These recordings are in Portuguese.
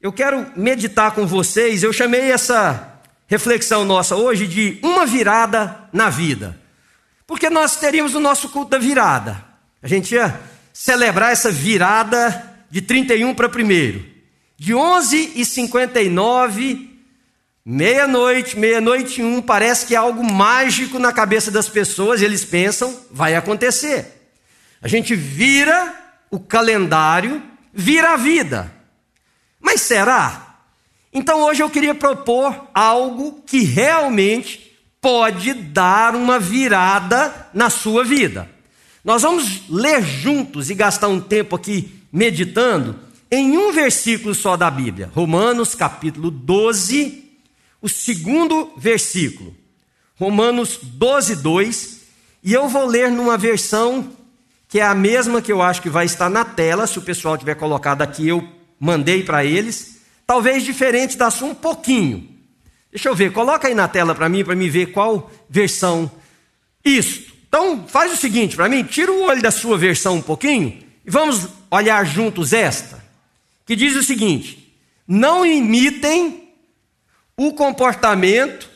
eu quero meditar com vocês. Eu chamei essa reflexão nossa hoje de uma virada na vida. Porque nós teríamos o nosso culto da virada. A gente ia celebrar essa virada de 31 para 1. De 11h59, meia-noite, meia-noite e um, parece que é algo mágico na cabeça das pessoas, e eles pensam, vai acontecer. A gente vira o calendário, vira a vida. Mas será? Então hoje eu queria propor algo que realmente pode dar uma virada na sua vida. Nós vamos ler juntos e gastar um tempo aqui meditando em um versículo só da Bíblia, Romanos capítulo 12, o segundo versículo. Romanos 12, 2. E eu vou ler numa versão que é a mesma que eu acho que vai estar na tela, se o pessoal tiver colocado aqui, eu mandei para eles. Talvez diferente da sua um pouquinho. Deixa eu ver, coloca aí na tela para mim, para me ver qual versão. Isso. Então, faz o seguinte para mim, tira o olho da sua versão um pouquinho e vamos olhar juntos esta, que diz o seguinte: Não imitem o comportamento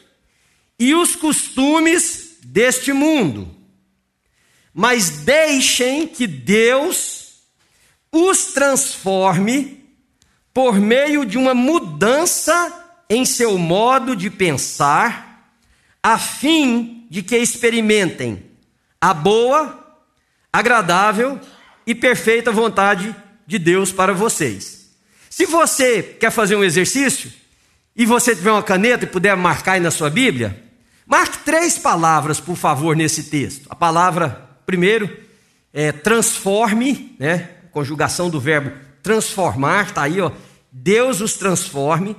e os costumes deste mundo mas deixem que Deus os transforme por meio de uma mudança em seu modo de pensar, a fim de que experimentem a boa, agradável e perfeita vontade de Deus para vocês. Se você quer fazer um exercício e você tiver uma caneta e puder marcar aí na sua Bíblia, marque três palavras, por favor, nesse texto. A palavra Primeiro, é, transforme, né? Conjugação do verbo transformar, está aí, ó. Deus os transforme.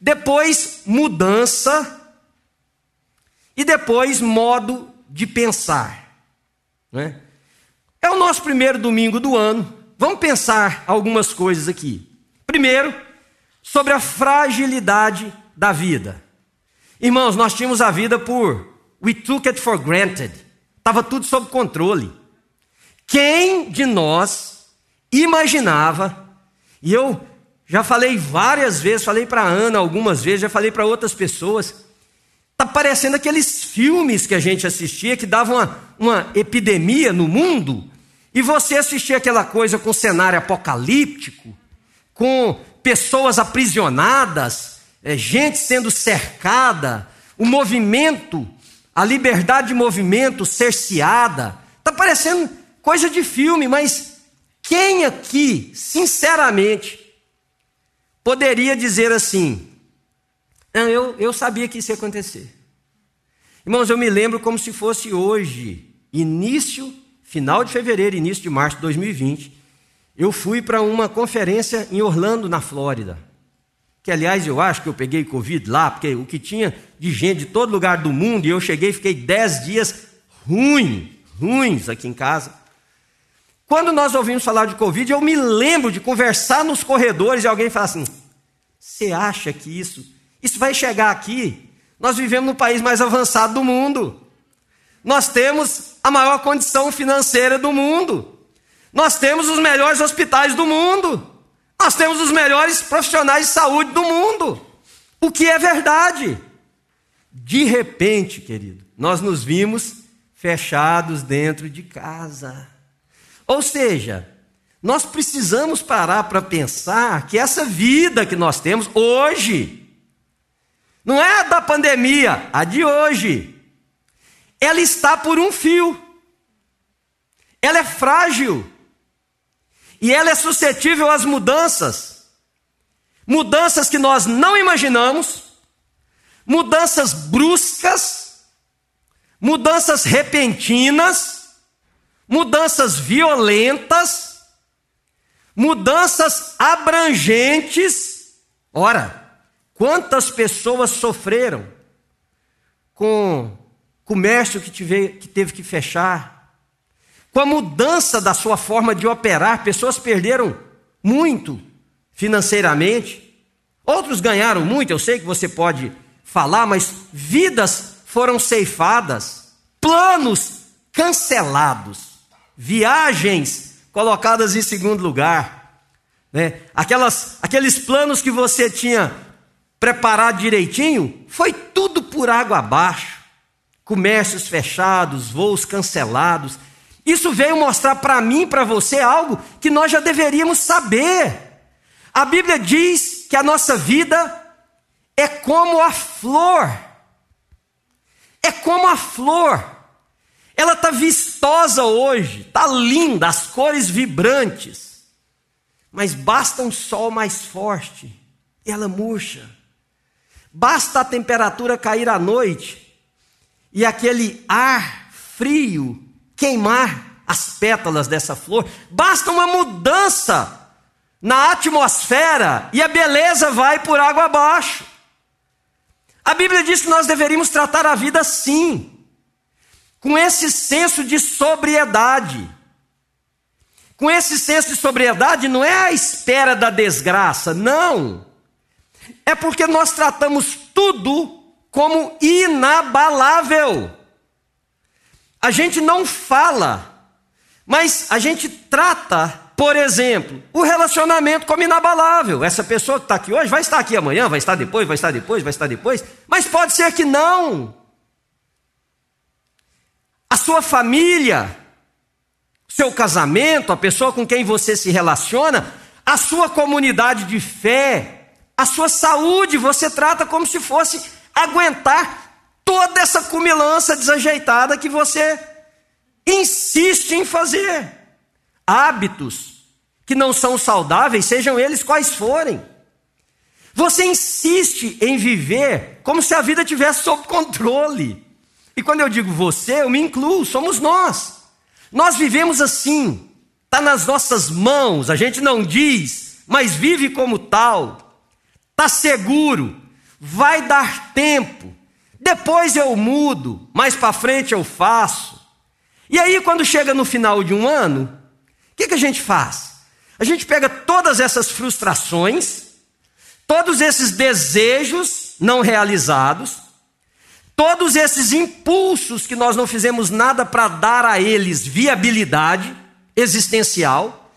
Depois, mudança. E depois, modo de pensar. Né? É o nosso primeiro domingo do ano. Vamos pensar algumas coisas aqui. Primeiro, sobre a fragilidade da vida. Irmãos, nós tínhamos a vida por we took it for granted. Estava tudo sob controle. Quem de nós imaginava, e eu já falei várias vezes, falei para Ana algumas vezes, já falei para outras pessoas, está parecendo aqueles filmes que a gente assistia que davam uma, uma epidemia no mundo, e você assistia aquela coisa com cenário apocalíptico, com pessoas aprisionadas, é, gente sendo cercada, o movimento a liberdade de movimento cerceada. Está parecendo coisa de filme, mas quem aqui, sinceramente, poderia dizer assim: eu, eu sabia que isso ia acontecer. Irmãos, eu me lembro como se fosse hoje, início, final de fevereiro, início de março de 2020. Eu fui para uma conferência em Orlando, na Flórida que aliás eu acho que eu peguei Covid lá, porque o que tinha de gente de todo lugar do mundo, e eu cheguei e fiquei dez dias ruim, ruins aqui em casa. Quando nós ouvimos falar de Covid, eu me lembro de conversar nos corredores e alguém falar assim: você acha que isso, isso vai chegar aqui? Nós vivemos no país mais avançado do mundo. Nós temos a maior condição financeira do mundo. Nós temos os melhores hospitais do mundo. Nós temos os melhores profissionais de saúde do mundo. O que é verdade? De repente, querido, nós nos vimos fechados dentro de casa. Ou seja, nós precisamos parar para pensar que essa vida que nós temos hoje, não é a da pandemia, a de hoje, ela está por um fio, ela é frágil. E ela é suscetível às mudanças. Mudanças que nós não imaginamos, mudanças bruscas, mudanças repentinas, mudanças violentas, mudanças abrangentes. Ora, quantas pessoas sofreram com comércio que, que teve que fechar, com a mudança da sua forma de operar, pessoas perderam muito financeiramente, outros ganharam muito, eu sei que você pode falar, mas vidas foram ceifadas, planos cancelados, viagens colocadas em segundo lugar. né? Aquelas, aqueles planos que você tinha preparado direitinho, foi tudo por água abaixo. Comércios fechados, voos cancelados. Isso veio mostrar para mim para você algo que nós já deveríamos saber. A Bíblia diz que a nossa vida é como a flor. É como a flor. Ela está vistosa hoje, está linda, as cores vibrantes. Mas basta um sol mais forte e ela murcha. Basta a temperatura cair à noite e aquele ar frio queimar as pétalas dessa flor. Basta uma mudança na atmosfera e a beleza vai por água abaixo. A Bíblia diz que nós deveríamos tratar a vida assim, com esse senso de sobriedade. Com esse senso de sobriedade não é a espera da desgraça, não. É porque nós tratamos tudo como inabalável. A gente não fala, mas a gente trata, por exemplo, o relacionamento como inabalável. Essa pessoa que está aqui hoje vai estar aqui amanhã, vai estar depois, vai estar depois, vai estar depois, mas pode ser que não. A sua família, seu casamento, a pessoa com quem você se relaciona, a sua comunidade de fé, a sua saúde, você trata como se fosse aguentar toda essa cumilança desajeitada que você insiste em fazer. Hábitos que não são saudáveis, sejam eles quais forem. Você insiste em viver como se a vida tivesse sob controle. E quando eu digo você, eu me incluo, somos nós. Nós vivemos assim, está nas nossas mãos, a gente não diz, mas vive como tal, está seguro, vai dar tempo, depois eu mudo, mais para frente eu faço. E aí, quando chega no final de um ano, o que, que a gente faz? A gente pega todas essas frustrações, todos esses desejos não realizados, todos esses impulsos que nós não fizemos nada para dar a eles viabilidade existencial,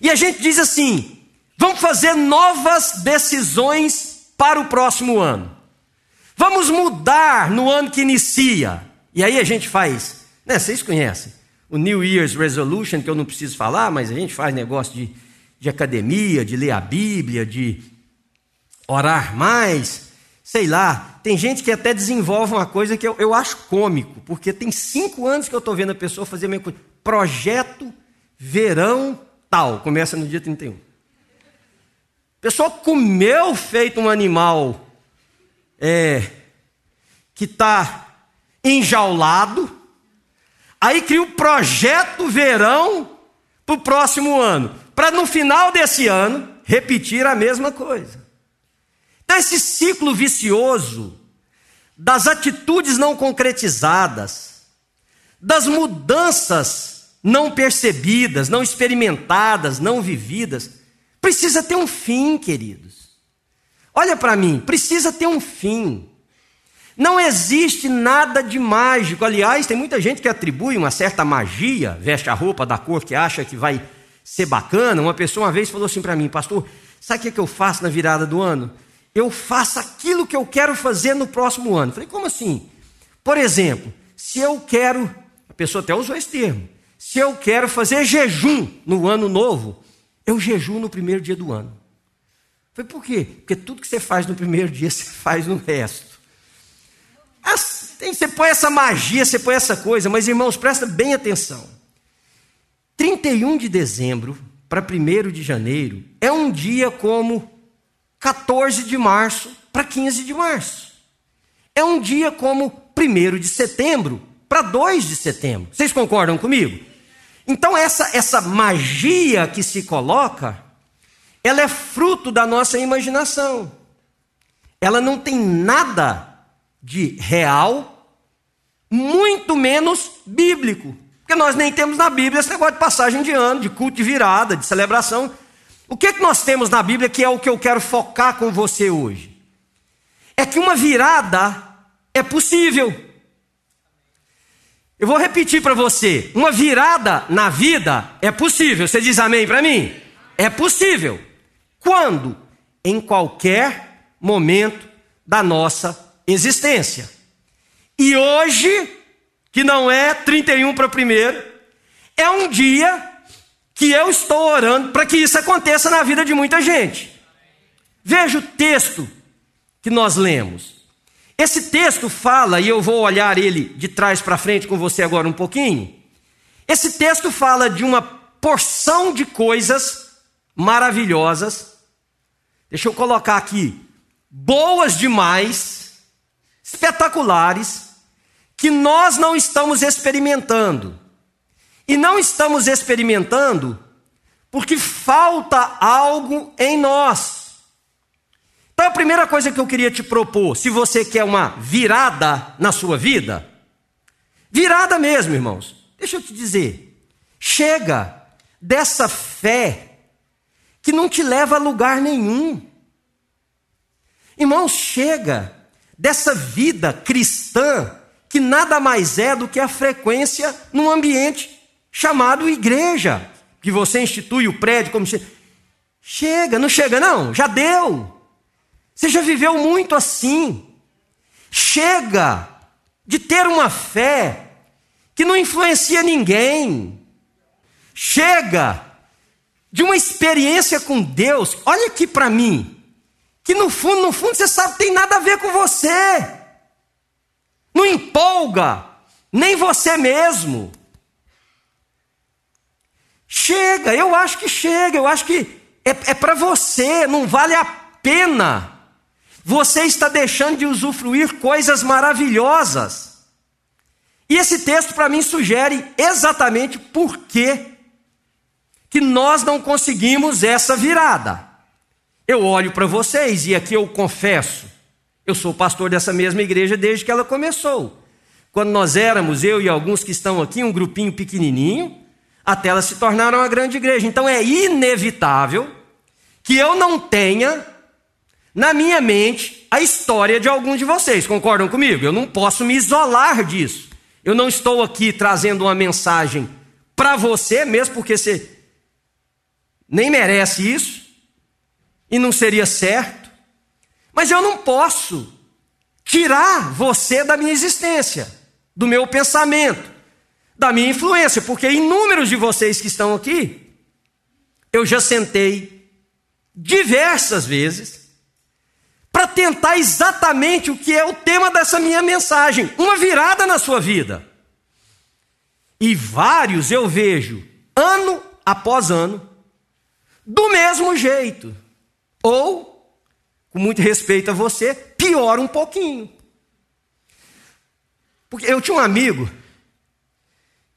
e a gente diz assim: vamos fazer novas decisões para o próximo ano. Vamos mudar no ano que inicia. E aí a gente faz, né? Vocês conhecem o New Year's Resolution, que eu não preciso falar, mas a gente faz negócio de, de academia, de ler a Bíblia, de orar mais, sei lá. Tem gente que até desenvolve uma coisa que eu, eu acho cômico, porque tem cinco anos que eu estou vendo a pessoa fazer mesma coisa. Projeto verão tal, começa no dia 31. A pessoa comeu feito um animal é, que está enjaulado, aí cria o projeto verão para o próximo ano, para no final desse ano repetir a mesma coisa. Então, esse ciclo vicioso das atitudes não concretizadas, das mudanças não percebidas, não experimentadas, não vividas, precisa ter um fim, queridos. Olha para mim, precisa ter um fim. Não existe nada de mágico. Aliás, tem muita gente que atribui uma certa magia, veste a roupa da cor que acha que vai ser bacana. Uma pessoa uma vez falou assim para mim, pastor, sabe o que, é que eu faço na virada do ano? Eu faço aquilo que eu quero fazer no próximo ano. falei, como assim? Por exemplo, se eu quero, a pessoa até usou esse termo, se eu quero fazer jejum no ano novo, eu jejuo no primeiro dia do ano. Foi por quê? Porque tudo que você faz no primeiro dia, você faz no resto. Você põe essa magia, você põe essa coisa, mas irmãos, presta bem atenção. 31 de dezembro para 1 de janeiro é um dia como 14 de março para 15 de março. É um dia como 1 de setembro para 2 de setembro. Vocês concordam comigo? Então, essa, essa magia que se coloca ela é fruto da nossa imaginação. Ela não tem nada de real, muito menos bíblico. Porque nós nem temos na Bíblia esse negócio de passagem de ano, de culto de virada, de celebração. O que, é que nós temos na Bíblia que é o que eu quero focar com você hoje? É que uma virada é possível. Eu vou repetir para você: uma virada na vida é possível. Você diz amém para mim? É possível. Quando? Em qualquer momento da nossa existência. E hoje, que não é 31 para primeiro, é um dia que eu estou orando para que isso aconteça na vida de muita gente. Veja o texto que nós lemos. Esse texto fala, e eu vou olhar ele de trás para frente com você agora um pouquinho. Esse texto fala de uma porção de coisas maravilhosas. Deixa eu colocar aqui. Boas demais, espetaculares, que nós não estamos experimentando. E não estamos experimentando porque falta algo em nós. Então a primeira coisa que eu queria te propor, se você quer uma virada na sua vida, virada mesmo, irmãos. Deixa eu te dizer, chega dessa fé que não te leva a lugar nenhum. Irmãos, chega dessa vida cristã que nada mais é do que a frequência num ambiente chamado igreja, que você institui o prédio como chega, não chega não, já deu. Você já viveu muito assim. Chega de ter uma fé que não influencia ninguém. Chega de uma experiência com Deus. Olha aqui para mim, que no fundo, no fundo você sabe tem nada a ver com você. Não empolga nem você mesmo. Chega, eu acho que chega, eu acho que é, é para você, não vale a pena você está deixando de usufruir coisas maravilhosas. E esse texto para mim sugere exatamente por que que nós não conseguimos essa virada. Eu olho para vocês e aqui eu confesso, eu sou pastor dessa mesma igreja desde que ela começou. Quando nós éramos, eu e alguns que estão aqui, um grupinho pequenininho, até elas se tornaram uma grande igreja. Então é inevitável que eu não tenha na minha mente a história de alguns de vocês. Concordam comigo? Eu não posso me isolar disso. Eu não estou aqui trazendo uma mensagem para você, mesmo porque você nem merece isso e não seria certo. Mas eu não posso tirar você da minha existência, do meu pensamento, da minha influência, porque inúmeros de vocês que estão aqui, eu já sentei diversas vezes para tentar exatamente o que é o tema dessa minha mensagem, uma virada na sua vida. E vários eu vejo, ano após ano, do mesmo jeito. Ou, com muito respeito a você, pior um pouquinho. Porque eu tinha um amigo,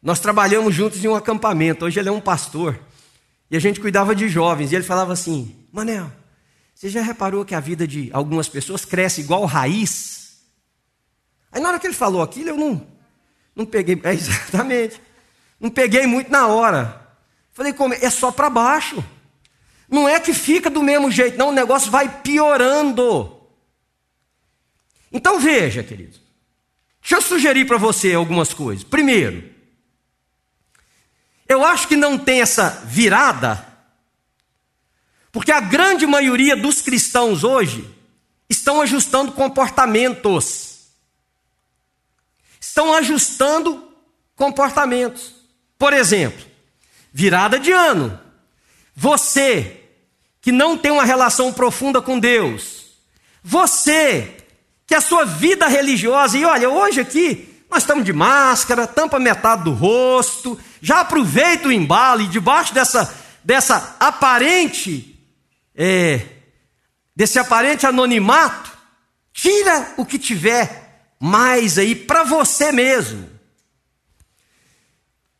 nós trabalhamos juntos em um acampamento, hoje ele é um pastor, e a gente cuidava de jovens, e ele falava assim: Manel, você já reparou que a vida de algumas pessoas cresce igual raiz? Aí na hora que ele falou aquilo, eu não, não peguei, é exatamente, não peguei muito na hora. Falei, como? É só para baixo. Não é que fica do mesmo jeito, não, o negócio vai piorando. Então veja, queridos, deixa eu sugerir para você algumas coisas. Primeiro, eu acho que não tem essa virada porque a grande maioria dos cristãos hoje estão ajustando comportamentos. Estão ajustando comportamentos. Por exemplo, virada de ano. Você que não tem uma relação profunda com Deus. Você que a sua vida religiosa, e olha, hoje aqui nós estamos de máscara, tampa metade do rosto, já aproveita o embalo e debaixo dessa, dessa aparente é, desse aparente anonimato, tira o que tiver mais aí para você mesmo.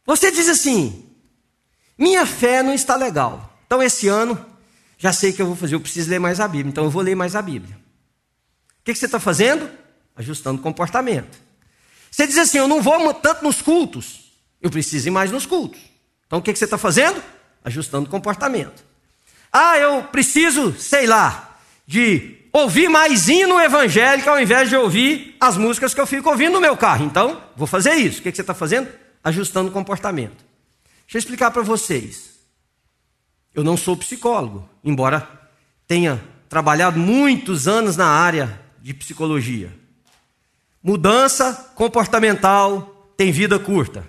Você diz assim: minha fé não está legal. Então esse ano já sei que eu vou fazer, eu preciso ler mais a Bíblia, então eu vou ler mais a Bíblia. O que, que você está fazendo? Ajustando o comportamento. Você diz assim: eu não vou tanto nos cultos, eu preciso ir mais nos cultos. Então o que, que você está fazendo? Ajustando o comportamento. Ah, eu preciso, sei lá, de ouvir mais hino evangélico ao invés de ouvir as músicas que eu fico ouvindo no meu carro. Então, vou fazer isso. O que você está fazendo? Ajustando o comportamento. Deixa eu explicar para vocês. Eu não sou psicólogo, embora tenha trabalhado muitos anos na área de psicologia. Mudança comportamental tem vida curta.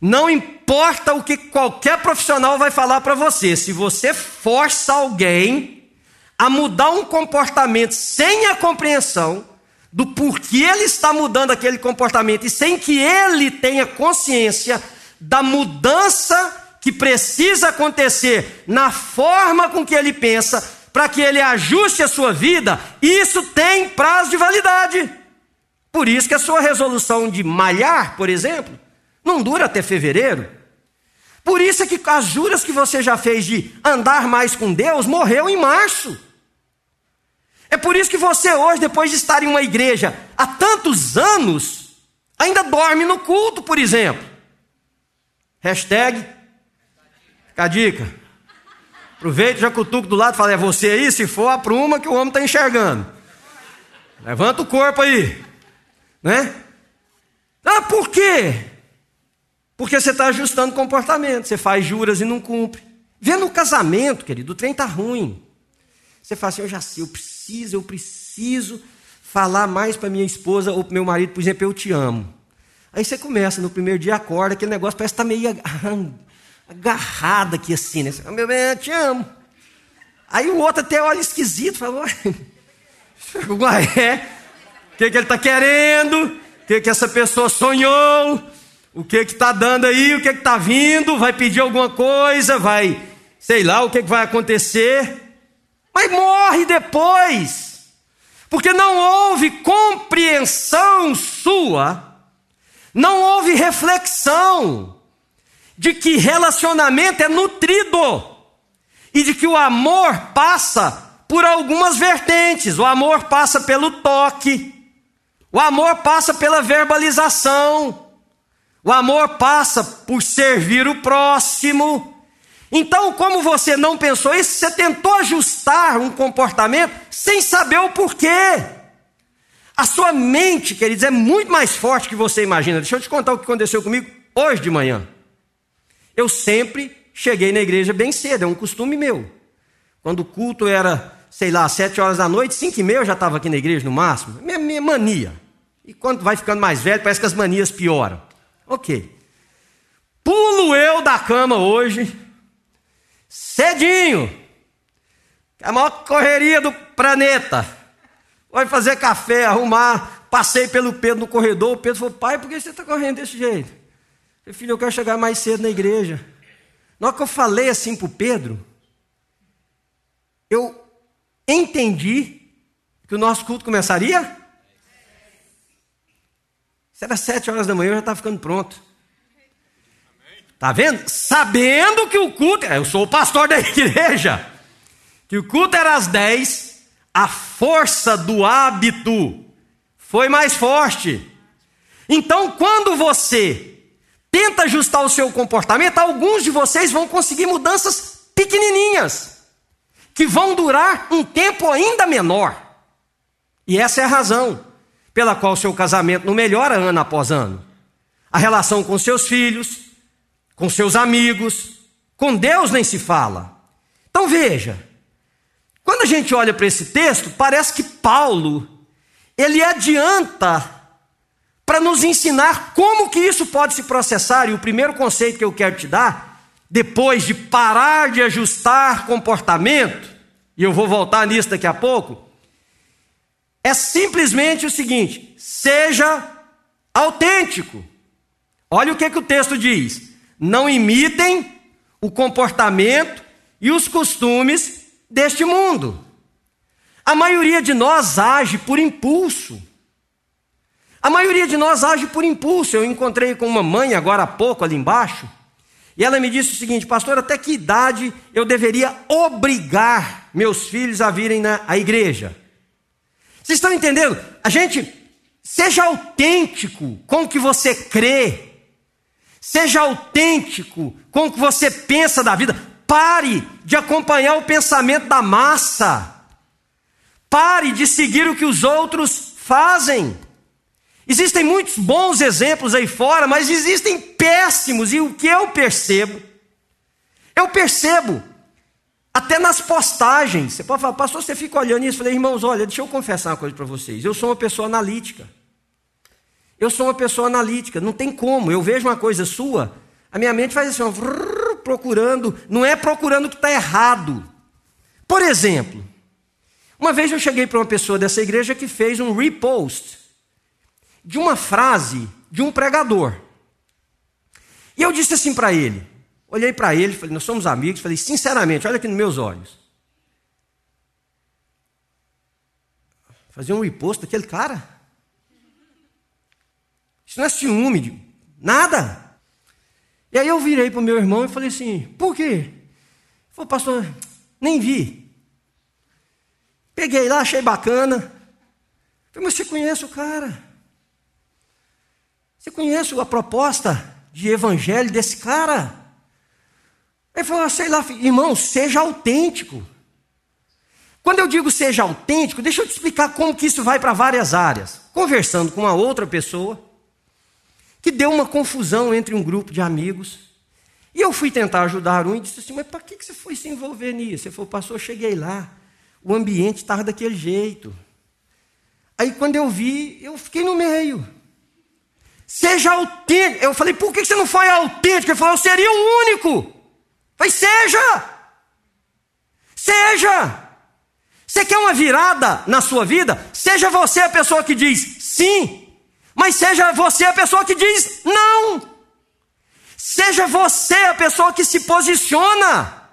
Não importa o que qualquer profissional vai falar para você, se você força alguém a mudar um comportamento sem a compreensão do porquê ele está mudando aquele comportamento e sem que ele tenha consciência da mudança que precisa acontecer na forma com que ele pensa, para que ele ajuste a sua vida, isso tem prazo de validade. Por isso que a sua resolução de malhar, por exemplo, não dura até fevereiro. Por isso é que as juras que você já fez de andar mais com Deus morreu em março. É por isso que você hoje, depois de estar em uma igreja há tantos anos, ainda dorme no culto, por exemplo. Hashtag, fica a dica. Aproveita, já cutuco do lado e fala, é você aí? Se for, apruma que o homem está enxergando. Levanta o corpo aí. Né? Ah, por quê? Porque você está ajustando comportamento, você faz juras e não cumpre. Vê no casamento, querido, o trem está ruim. Você fala assim, eu já sei, eu preciso, eu preciso falar mais para minha esposa ou para meu marido, por exemplo, eu te amo. Aí você começa, no primeiro dia acorda, aquele negócio parece que está meio agarrado aqui assim, né? Meu bem, eu te amo. Aí o outro até olha esquisito, fala, é, o que, que ele está querendo? O que, que essa pessoa sonhou? O que que está dando aí, o que que está vindo, vai pedir alguma coisa, vai, sei lá, o que que vai acontecer, mas morre depois, porque não houve compreensão sua, não houve reflexão de que relacionamento é nutrido e de que o amor passa por algumas vertentes. O amor passa pelo toque, o amor passa pela verbalização. O amor passa por servir o próximo. Então, como você não pensou isso, você tentou ajustar um comportamento sem saber o porquê. A sua mente, queridos, é muito mais forte que você imagina. Deixa eu te contar o que aconteceu comigo hoje de manhã. Eu sempre cheguei na igreja bem cedo, é um costume meu. Quando o culto era, sei lá, sete horas da noite, cinco e meia eu já estava aqui na igreja no máximo. Minha, minha mania. E quando vai ficando mais velho, parece que as manias pioram. Ok. Pulo eu da cama hoje, cedinho. É a maior correria do planeta. Vai fazer café, arrumar. Passei pelo Pedro no corredor. O Pedro falou: Pai, por que você está correndo desse jeito? Eu falei, Filho, eu quero chegar mais cedo na igreja. Na hora que eu falei assim para o Pedro, eu entendi que o nosso culto começaria se era sete horas da manhã, eu já estava ficando pronto. Está vendo? Sabendo que o culto, eu sou o pastor da igreja, que o culto era às dez, a força do hábito foi mais forte. Então, quando você tenta ajustar o seu comportamento, alguns de vocês vão conseguir mudanças pequenininhas, que vão durar um tempo ainda menor. E essa é a razão pela qual seu casamento não melhora ano após ano. A relação com seus filhos, com seus amigos, com Deus nem se fala. Então veja, quando a gente olha para esse texto, parece que Paulo ele adianta para nos ensinar como que isso pode se processar. E o primeiro conceito que eu quero te dar, depois de parar de ajustar comportamento, e eu vou voltar nisso daqui a pouco, é simplesmente o seguinte: seja autêntico. Olha o que, que o texto diz: não imitem o comportamento e os costumes deste mundo. A maioria de nós age por impulso. A maioria de nós age por impulso. Eu encontrei com uma mãe agora há pouco ali embaixo, e ela me disse o seguinte: Pastor, até que idade eu deveria obrigar meus filhos a virem na igreja? Vocês estão entendendo? A gente, seja autêntico com o que você crê, seja autêntico com o que você pensa da vida. Pare de acompanhar o pensamento da massa. Pare de seguir o que os outros fazem. Existem muitos bons exemplos aí fora, mas existem péssimos, e o que eu percebo? Eu percebo Até nas postagens. Você pode falar, pastor, você fica olhando isso. Eu falei, irmãos, olha, deixa eu confessar uma coisa para vocês. Eu sou uma pessoa analítica. Eu sou uma pessoa analítica, não tem como. Eu vejo uma coisa sua, a minha mente faz assim, ó, procurando, não é procurando o que está errado. Por exemplo, uma vez eu cheguei para uma pessoa dessa igreja que fez um repost de uma frase de um pregador. E eu disse assim para ele, olhei para ele, falei, nós somos amigos, falei, sinceramente, olha aqui nos meus olhos. Fazer um repost daquele cara? Isso não é ciúme, nada. E aí eu virei para o meu irmão e falei assim, por quê? Ele falou, pastor, nem vi. Peguei lá, achei bacana. Falei, mas você conhece o cara? Você conhece a proposta de evangelho desse cara? Ele falou, ah, sei lá, irmão, seja autêntico. Quando eu digo seja autêntico, deixa eu te explicar como que isso vai para várias áreas. Conversando com uma outra pessoa, que deu uma confusão entre um grupo de amigos, e eu fui tentar ajudar um e disse assim, mas para que você foi se envolver nisso? Ele falou, pastor, eu cheguei lá, o ambiente estava daquele jeito. Aí quando eu vi, eu fiquei no meio. Seja autêntico. Eu falei, por que você não foi autêntico? Ele falou, eu seria o único. Falei, seja! Seja! Você quer uma virada na sua vida? Seja você a pessoa que diz sim, mas seja você a pessoa que diz não. Seja você a pessoa que se posiciona.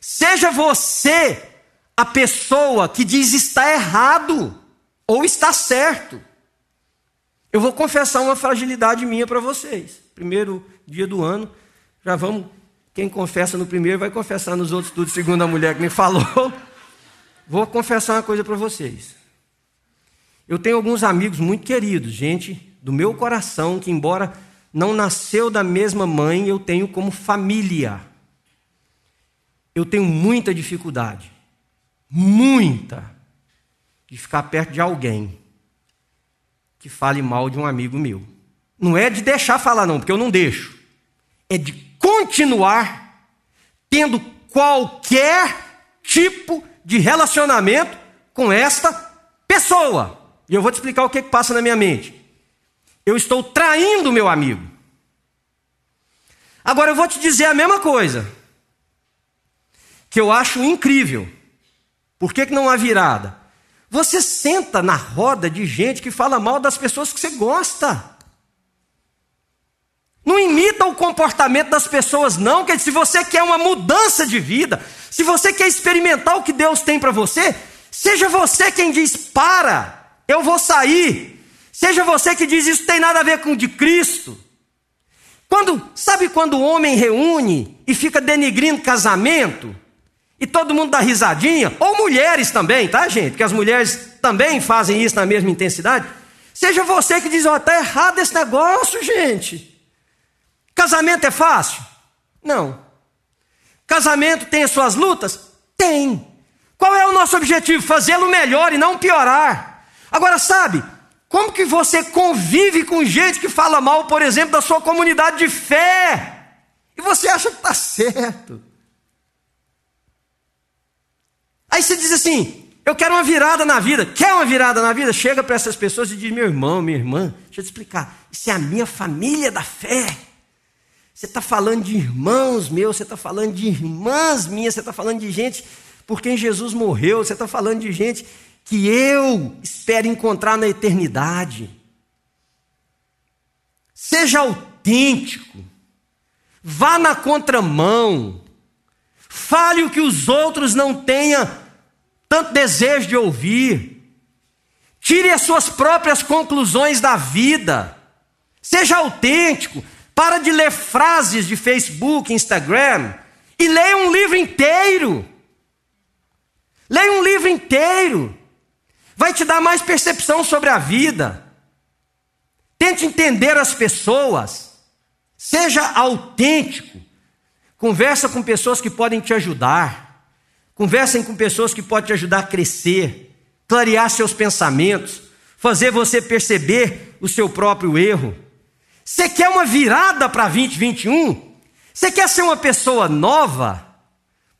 Seja você a pessoa que diz está errado ou está certo. Eu vou confessar uma fragilidade minha para vocês. Primeiro dia do ano, já vamos. Quem confessa no primeiro vai confessar nos outros tudo, segundo a mulher que me falou. Vou confessar uma coisa para vocês. Eu tenho alguns amigos muito queridos, gente do meu coração, que embora não nasceu da mesma mãe, eu tenho como família. Eu tenho muita dificuldade muita, de ficar perto de alguém que fale mal de um amigo meu. Não é de deixar falar, não, porque eu não deixo. É de continuar tendo qualquer tipo de relacionamento com esta pessoa. E eu vou te explicar o que, que passa na minha mente. Eu estou traindo meu amigo. Agora eu vou te dizer a mesma coisa. Que eu acho incrível. Por que, que não há virada? Você senta na roda de gente que fala mal das pessoas que você gosta. Não imita o comportamento das pessoas, não. Que se você quer uma mudança de vida, se você quer experimentar o que Deus tem para você, seja você quem diz: para, eu vou sair. Seja você que diz: isso tem nada a ver com o de Cristo. Quando, sabe quando o homem reúne e fica denigrindo casamento? E todo mundo dá risadinha, ou mulheres também, tá, gente? Porque as mulheres também fazem isso na mesma intensidade. Seja você que diz, ó, oh, tá errado esse negócio, gente. Casamento é fácil? Não. Casamento tem as suas lutas? Tem. Qual é o nosso objetivo? Fazê-lo melhor e não piorar. Agora, sabe, como que você convive com gente que fala mal, por exemplo, da sua comunidade de fé? E você acha que está certo? Aí você diz assim: eu quero uma virada na vida. Quer uma virada na vida? Chega para essas pessoas e diz: meu irmão, minha irmã, deixa eu te explicar. Isso é a minha família da fé. Você está falando de irmãos meus, você está falando de irmãs minhas, você está falando de gente por quem Jesus morreu, você está falando de gente que eu espero encontrar na eternidade. Seja autêntico, vá na contramão, fale o que os outros não tenham tanto desejo de ouvir. Tire as suas próprias conclusões da vida. Seja autêntico. Para de ler frases de Facebook, Instagram e leia um livro inteiro. Leia um livro inteiro. Vai te dar mais percepção sobre a vida. Tente entender as pessoas. Seja autêntico. Conversa com pessoas que podem te ajudar. Conversem com pessoas que podem te ajudar a crescer, clarear seus pensamentos, fazer você perceber o seu próprio erro. Você quer uma virada para 2021? Você quer ser uma pessoa nova?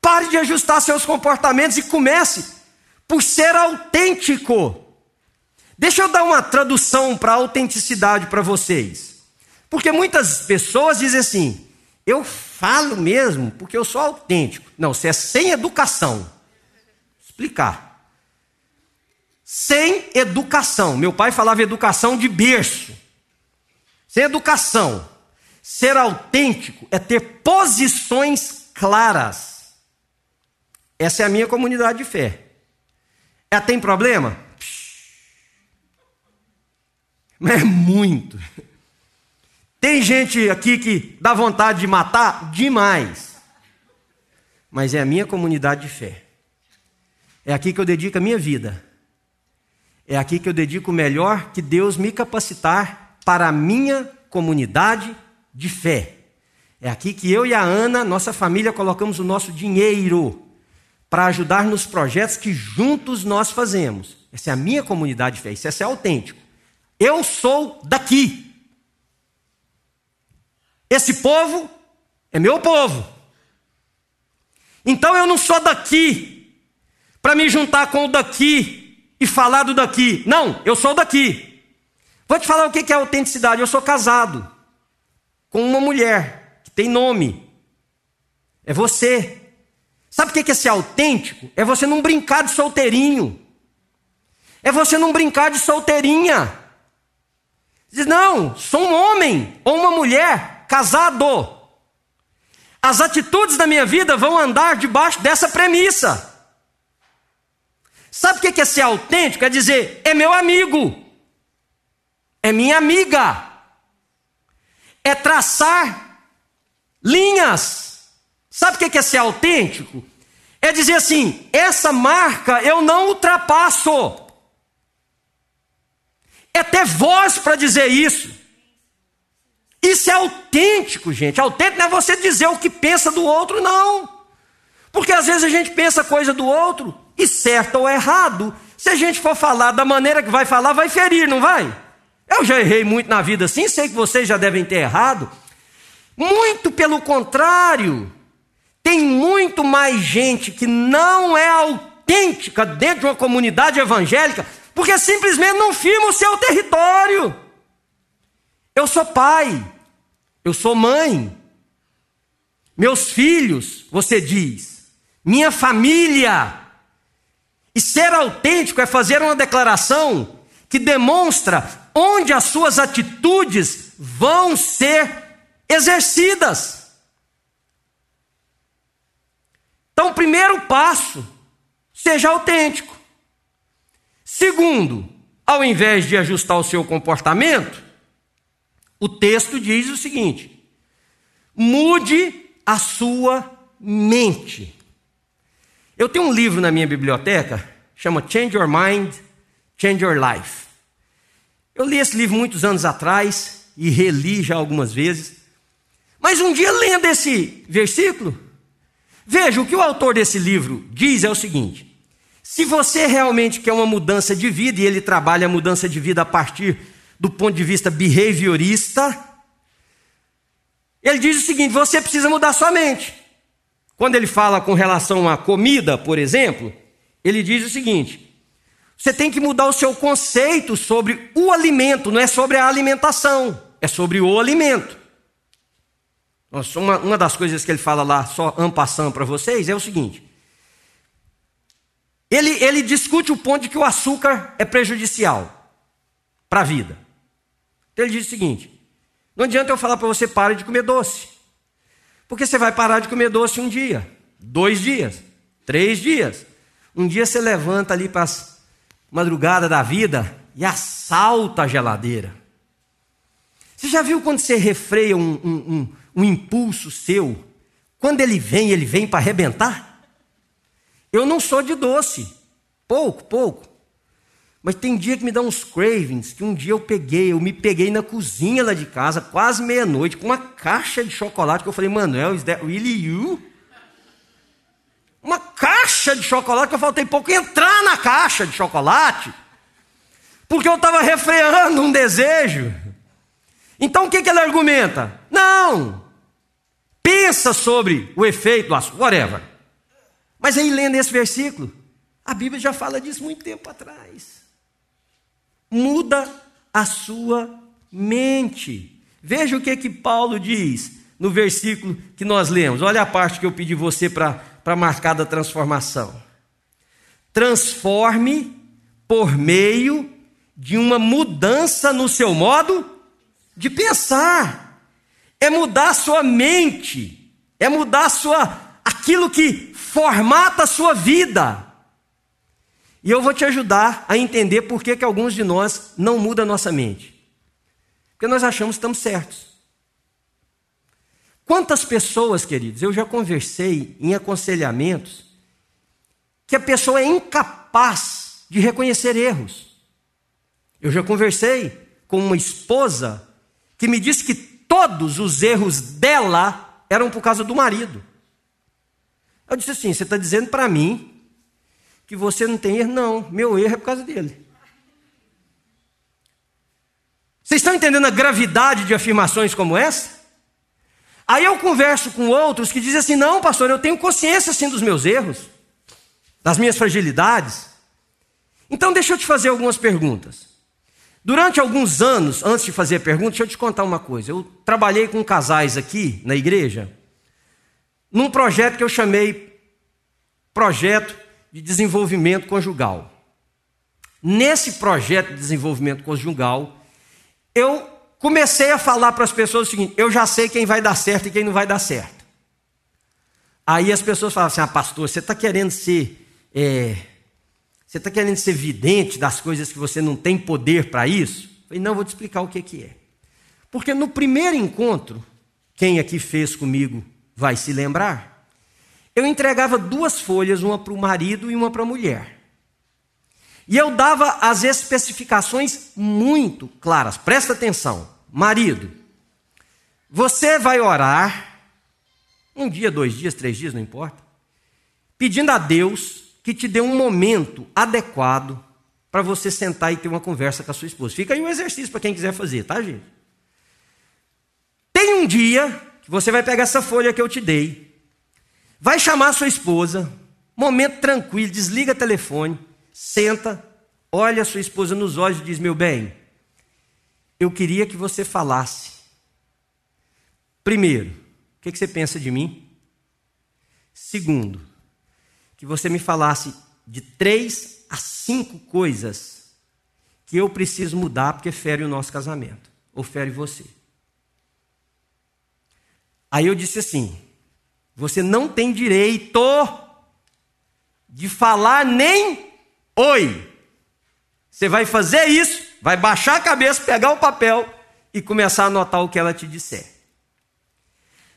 Pare de ajustar seus comportamentos e comece por ser autêntico. Deixa eu dar uma tradução para autenticidade para vocês. Porque muitas pessoas dizem assim: eu falo mesmo porque eu sou autêntico. Não, você é sem educação. Vou explicar. Sem educação. Meu pai falava educação de berço. Sem educação. Ser autêntico é ter posições claras. Essa é a minha comunidade de fé. Ela tem problema? Mas é muito. Tem gente aqui que dá vontade de matar demais. Mas é a minha comunidade de fé. É aqui que eu dedico a minha vida. É aqui que eu dedico o melhor que Deus me capacitar para a minha comunidade de fé. É aqui que eu e a Ana, nossa família, colocamos o nosso dinheiro para ajudar nos projetos que juntos nós fazemos. Essa é a minha comunidade de fé, isso é autêntico. Eu sou daqui. Esse povo é meu povo. Então eu não sou daqui para me juntar com o daqui e falar do daqui. Não, eu sou daqui. Vou te falar o que é autenticidade. Eu sou casado com uma mulher que tem nome. É você. Sabe o que é ser autêntico? É você não brincar de solteirinho. É você não brincar de solteirinha. Diz, não, sou um homem ou uma mulher casado. As atitudes da minha vida vão andar debaixo dessa premissa. Sabe o que é ser autêntico? É dizer, é meu amigo, é minha amiga, é traçar linhas. Sabe o que é ser autêntico? É dizer assim: essa marca eu não ultrapasso é ter voz para dizer isso. Isso é autêntico, gente. Autêntico não é você dizer o que pensa do outro, não. Porque às vezes a gente pensa coisa do outro, e certo ou errado, se a gente for falar da maneira que vai falar, vai ferir, não vai? Eu já errei muito na vida assim, sei que vocês já devem ter errado. Muito pelo contrário, tem muito mais gente que não é autêntica dentro de uma comunidade evangélica porque simplesmente não firma o seu território. Eu sou pai, eu sou mãe, meus filhos, você diz, minha família. E ser autêntico é fazer uma declaração que demonstra onde as suas atitudes vão ser exercidas. Então, primeiro passo, seja autêntico. Segundo, ao invés de ajustar o seu comportamento, o texto diz o seguinte: mude a sua mente. Eu tenho um livro na minha biblioteca, chama Change Your Mind, Change Your Life. Eu li esse livro muitos anos atrás e reli já algumas vezes. Mas um dia, lendo esse versículo, veja o que o autor desse livro diz é o seguinte: se você realmente quer uma mudança de vida, e ele trabalha a mudança de vida a partir do ponto de vista behaviorista, ele diz o seguinte: você precisa mudar sua mente. Quando ele fala com relação à comida, por exemplo, ele diz o seguinte: você tem que mudar o seu conceito sobre o alimento, não é sobre a alimentação, é sobre o alimento. Uma, uma das coisas que ele fala lá, só ampassando para vocês, é o seguinte: ele, ele discute o ponto de que o açúcar é prejudicial para a vida. Então ele diz o seguinte: não adianta eu falar para você pare de comer doce. Porque você vai parar de comer doce um dia, dois dias, três dias. Um dia você levanta ali para as madrugada da vida e assalta a geladeira. Você já viu quando você refreia um, um, um, um impulso seu? Quando ele vem, ele vem para arrebentar? Eu não sou de doce. Pouco, pouco. Mas tem dia que me dá uns cravings, que um dia eu peguei, eu me peguei na cozinha lá de casa, quase meia-noite, com uma caixa de chocolate, que eu falei, Manuel, is that really you? Uma caixa de chocolate, que eu faltei pouco entrar na caixa de chocolate, porque eu estava refreando um desejo. Então o que, que ele argumenta? Não! Pensa sobre o efeito do açúcar, whatever. Mas aí, lendo esse versículo, a Bíblia já fala disso muito tempo atrás. Muda a sua mente. Veja o que que Paulo diz no versículo que nós lemos. Olha a parte que eu pedi você para marcar da transformação. Transforme por meio de uma mudança no seu modo de pensar. É mudar a sua mente, é mudar sua aquilo que formata a sua vida. E eu vou te ajudar a entender por que, que alguns de nós não mudam a nossa mente. Porque nós achamos que estamos certos. Quantas pessoas, queridos, eu já conversei em aconselhamentos que a pessoa é incapaz de reconhecer erros. Eu já conversei com uma esposa que me disse que todos os erros dela eram por causa do marido. Eu disse assim: você está dizendo para mim que você não tem erro? Não, meu erro é por causa dele. Vocês estão entendendo a gravidade de afirmações como essa? Aí eu converso com outros que dizem assim: não, pastor, eu tenho consciência assim dos meus erros, das minhas fragilidades. Então deixa eu te fazer algumas perguntas. Durante alguns anos, antes de fazer a pergunta, deixa eu te contar uma coisa. Eu trabalhei com casais aqui na igreja, num projeto que eu chamei Projeto de Desenvolvimento Conjugal. Nesse projeto de desenvolvimento conjugal, eu comecei a falar para as pessoas o seguinte: eu já sei quem vai dar certo e quem não vai dar certo. Aí as pessoas falavam assim: ah, pastor, você está querendo ser. É, você está querendo ser vidente das coisas que você não tem poder para isso? Eu falei, não, vou te explicar o que, que é. Porque no primeiro encontro, quem aqui fez comigo vai se lembrar, eu entregava duas folhas, uma para o marido e uma para a mulher. E eu dava as especificações muito claras. Presta atenção. Marido, você vai orar, um dia, dois dias, três dias, não importa, pedindo a Deus que te dê um momento adequado para você sentar e ter uma conversa com a sua esposa. Fica aí um exercício para quem quiser fazer, tá, gente? Tem um dia que você vai pegar essa folha que eu te dei, vai chamar a sua esposa, momento tranquilo, desliga o telefone, senta, olha a sua esposa nos olhos e diz: Meu bem, eu queria que você falasse. Primeiro, o que, você pensa de mim? Segundo, que você me falasse de três a cinco coisas que eu preciso mudar porque fere o nosso casamento, ou fere você. Aí eu disse assim: você não tem direito de falar nem oi. Você vai fazer isso vai baixar a cabeça, pegar o papel e começar a anotar o que ela te disser.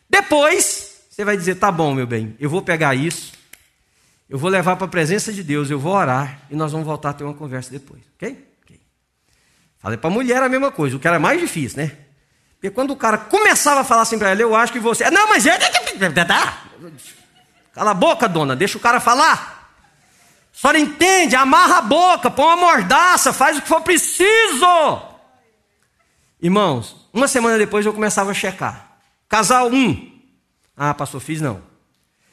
Depois, você vai dizer: tá bom, meu bem, eu vou pegar isso, eu vou levar para a presença de Deus, eu vou orar e nós vamos voltar a ter uma conversa depois, ok? okay. Falei para a mulher a mesma coisa, o que era mais difícil, né? Porque quando o cara começava a falar assim para ela, eu acho que você. Não, mas é. Cala a boca, dona, deixa o cara falar. Senhora entende? Amarra a boca, põe uma mordaça, faz o que for preciso. Irmãos, uma semana depois eu começava a checar. Casal 1. Um. Ah, pastor, fiz não.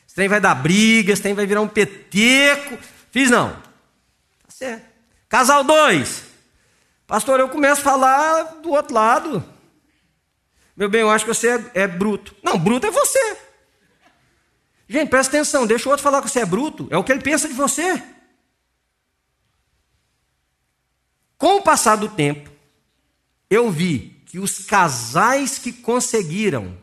Esse trem vai dar briga, esse trem vai virar um peteco. Fiz não. Tá certo. Casal 2. Pastor, eu começo a falar do outro lado. Meu bem, eu acho que você é, é bruto. Não, bruto é você. Gente, presta atenção, deixa o outro falar que você é bruto. É o que ele pensa de você. Com o passar do tempo, eu vi que os casais que conseguiram,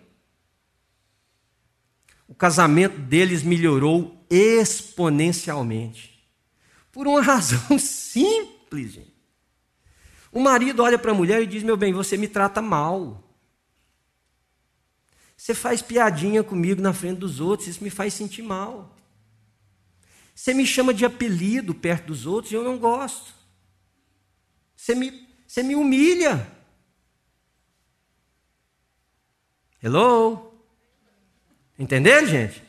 o casamento deles melhorou exponencialmente. Por uma razão simples, gente. O marido olha para a mulher e diz: Meu bem, você me trata mal. Você faz piadinha comigo na frente dos outros, isso me faz sentir mal. Você me chama de apelido perto dos outros e eu não gosto. Você me, você me humilha. Hello? Entendendo, gente?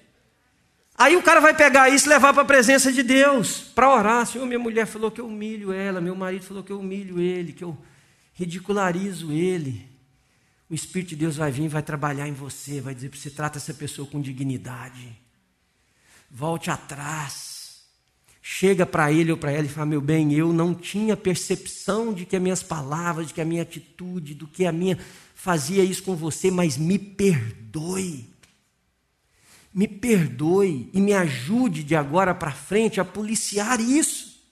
Aí o cara vai pegar isso e levar para a presença de Deus, para orar. Senhor, minha mulher falou que eu humilho ela, meu marido falou que eu humilho ele, que eu ridicularizo ele. O Espírito de Deus vai vir e vai trabalhar em você, vai dizer para você: trata essa pessoa com dignidade. volte atrás. Chega para ele ou para ela e fala: Meu bem, eu não tinha percepção de que as minhas palavras, de que a minha atitude, do que a minha. fazia isso com você, mas me perdoe. Me perdoe e me ajude de agora para frente a policiar isso.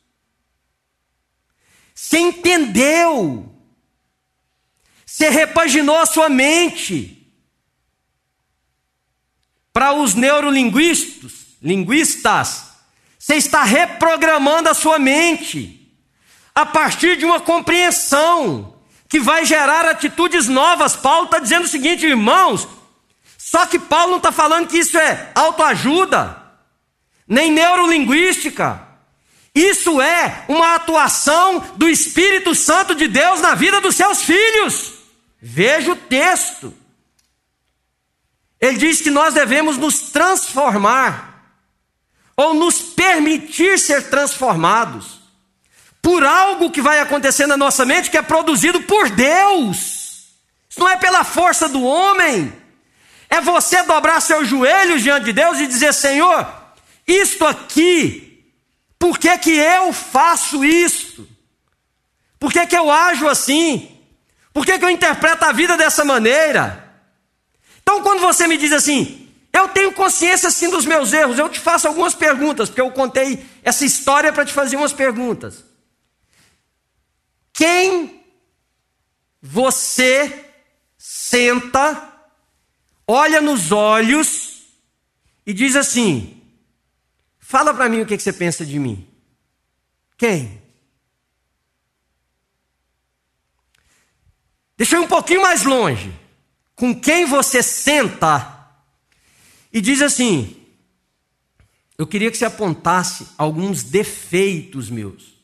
Você entendeu? Você repaginou a sua mente. Para os neurolinguistas, linguistas, você está reprogramando a sua mente a partir de uma compreensão que vai gerar atitudes novas. Paulo está dizendo o seguinte, irmãos, só que Paulo não está falando que isso é autoajuda, nem neurolinguística. Isso é uma atuação do Espírito Santo de Deus na vida dos seus filhos. Veja o texto. Ele diz que nós devemos nos transformar, ou nos permitir ser transformados, por algo que vai acontecer na nossa mente que é produzido por Deus. Isso não é pela força do homem, é você dobrar seus joelhos diante de Deus e dizer: Senhor, isto aqui, por que, que eu faço isto? Por que, que eu ajo assim? Por que, que eu interpreto a vida dessa maneira? Então, quando você me diz assim, eu tenho consciência sim dos meus erros, eu te faço algumas perguntas, porque eu contei essa história para te fazer umas perguntas. Quem você senta, olha nos olhos e diz assim: fala para mim o que, que você pensa de mim. Quem? Deixa eu ir um pouquinho mais longe com quem você senta e diz assim: Eu queria que você apontasse alguns defeitos meus,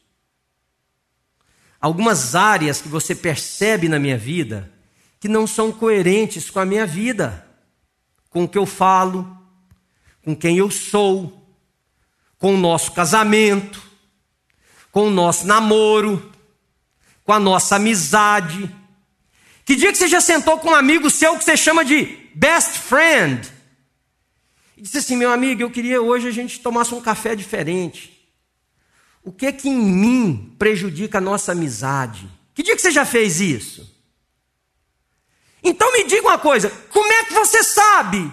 algumas áreas que você percebe na minha vida que não são coerentes com a minha vida, com o que eu falo, com quem eu sou, com o nosso casamento, com o nosso namoro, com a nossa amizade que dia que você já sentou com um amigo seu que você chama de best friend? E disse assim: meu amigo, eu queria hoje a gente tomasse um café diferente. O que é que em mim prejudica a nossa amizade? Que dia que você já fez isso? Então me diga uma coisa: como é que você sabe?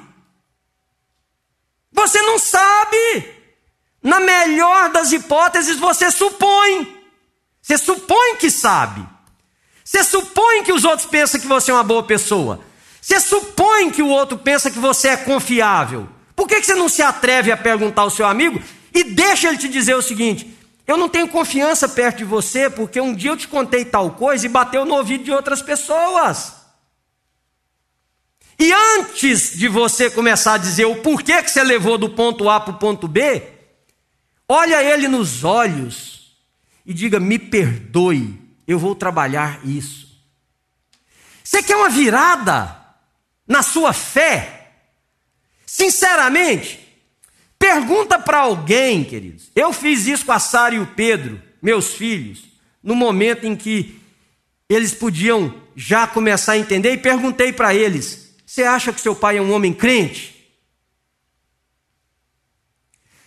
Você não sabe. Na melhor das hipóteses, você supõe. Você supõe que sabe. Você supõe que os outros pensam que você é uma boa pessoa. Você supõe que o outro pensa que você é confiável. Por que você não se atreve a perguntar ao seu amigo e deixa ele te dizer o seguinte: eu não tenho confiança perto de você porque um dia eu te contei tal coisa e bateu no ouvido de outras pessoas. E antes de você começar a dizer o porquê que você levou do ponto A para o ponto B, olha ele nos olhos e diga: me perdoe eu vou trabalhar isso. Você quer uma virada na sua fé? Sinceramente, pergunta para alguém, queridos. Eu fiz isso com a Sara e o Pedro, meus filhos, no momento em que eles podiam já começar a entender, e perguntei para eles: Você acha que seu pai é um homem crente?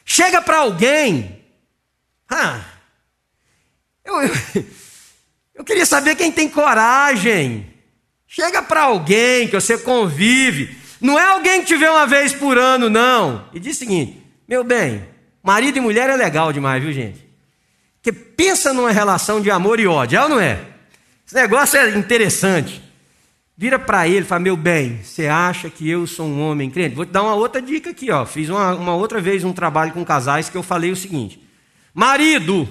Chega para alguém. Ah, eu, eu eu queria saber quem tem coragem. Chega para alguém que você convive. Não é alguém que te vê uma vez por ano, não. E diz o seguinte: meu bem, marido e mulher é legal demais, viu, gente? Porque pensa numa relação de amor e ódio, é ou não é? Esse negócio é interessante. Vira para ele e fala: Meu bem, você acha que eu sou um homem crente? Vou te dar uma outra dica aqui. Ó. Fiz uma, uma outra vez um trabalho com casais que eu falei o seguinte: Marido,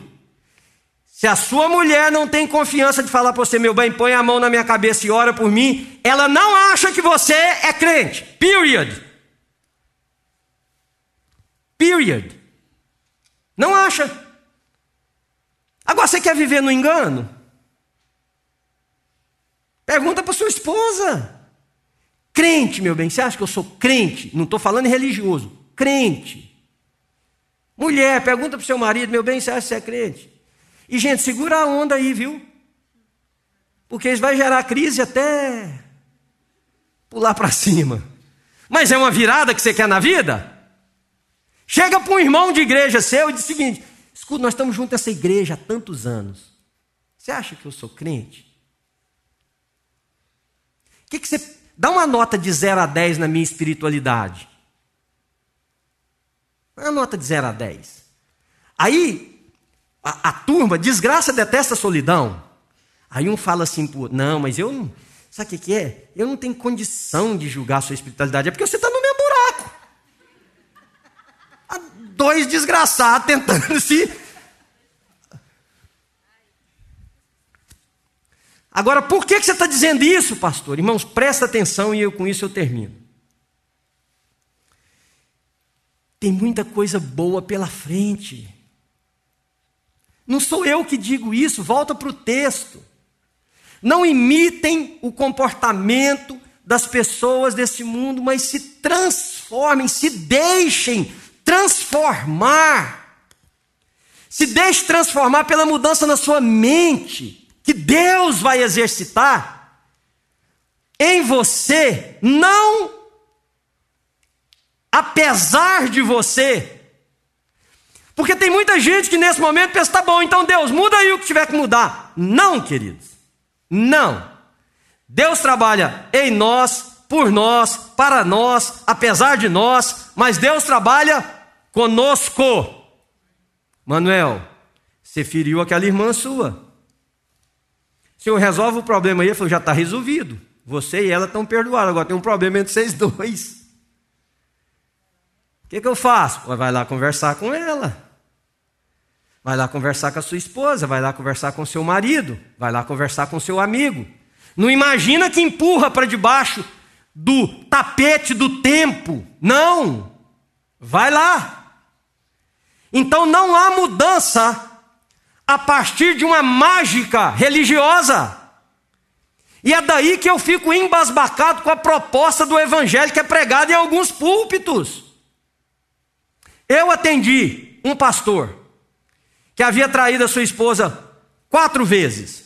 se a sua mulher não tem confiança de falar para você, meu bem, põe a mão na minha cabeça e ora por mim, ela não acha que você é crente. Period. Period. Não acha. Agora você quer viver no engano? Pergunta para sua esposa. Crente, meu bem, você acha que eu sou crente? Não estou falando religioso. Crente. Mulher, pergunta para o seu marido, meu bem, você acha que você é crente? E, gente, segura a onda aí, viu? Porque isso vai gerar crise até pular para cima. Mas é uma virada que você quer na vida? Chega para um irmão de igreja seu e diz o seguinte: escuta, nós estamos juntos nessa igreja há tantos anos. Você acha que eu sou crente? Que, que você. Dá uma nota de 0 a 10 na minha espiritualidade. Uma nota de 0 a 10. Aí, a, a turma, desgraça detesta solidão. Aí um fala assim, não, mas eu não. Sabe o que, é? Eu não tenho condição de julgar a sua espiritualidade. É porque você está no meu buraco. Há dois desgraçados tentando se. Agora, por que você está dizendo isso, pastor? Irmãos, presta atenção e eu com isso eu termino. Tem muita coisa boa pela frente. Não sou eu que digo isso, volta para o texto. Não imitem o comportamento das pessoas desse mundo, mas se transformem, se deixem transformar. Se deixe transformar pela mudança na sua mente, que Deus vai exercitar em você, não apesar de você. Porque tem muita gente que nesse momento pensa, tá bom, então Deus, muda aí o que tiver que mudar. Não, queridos. Não. Deus trabalha em nós, por nós, para nós, apesar de nós, mas Deus trabalha conosco. Manuel, você feriu aquela irmã sua. O senhor resolve o problema aí, ele falou, já está resolvido. Você e ela estão perdoados, agora tem um problema entre vocês dois. O que, que eu faço? Vai lá conversar com ela. Vai lá conversar com a sua esposa, vai lá conversar com seu marido, vai lá conversar com seu amigo. Não imagina que empurra para debaixo do tapete do tempo. Não. Vai lá. Então não há mudança a partir de uma mágica religiosa. E é daí que eu fico embasbacado com a proposta do evangelho que é pregada em alguns púlpitos. Eu atendi um pastor que havia traído a sua esposa quatro vezes.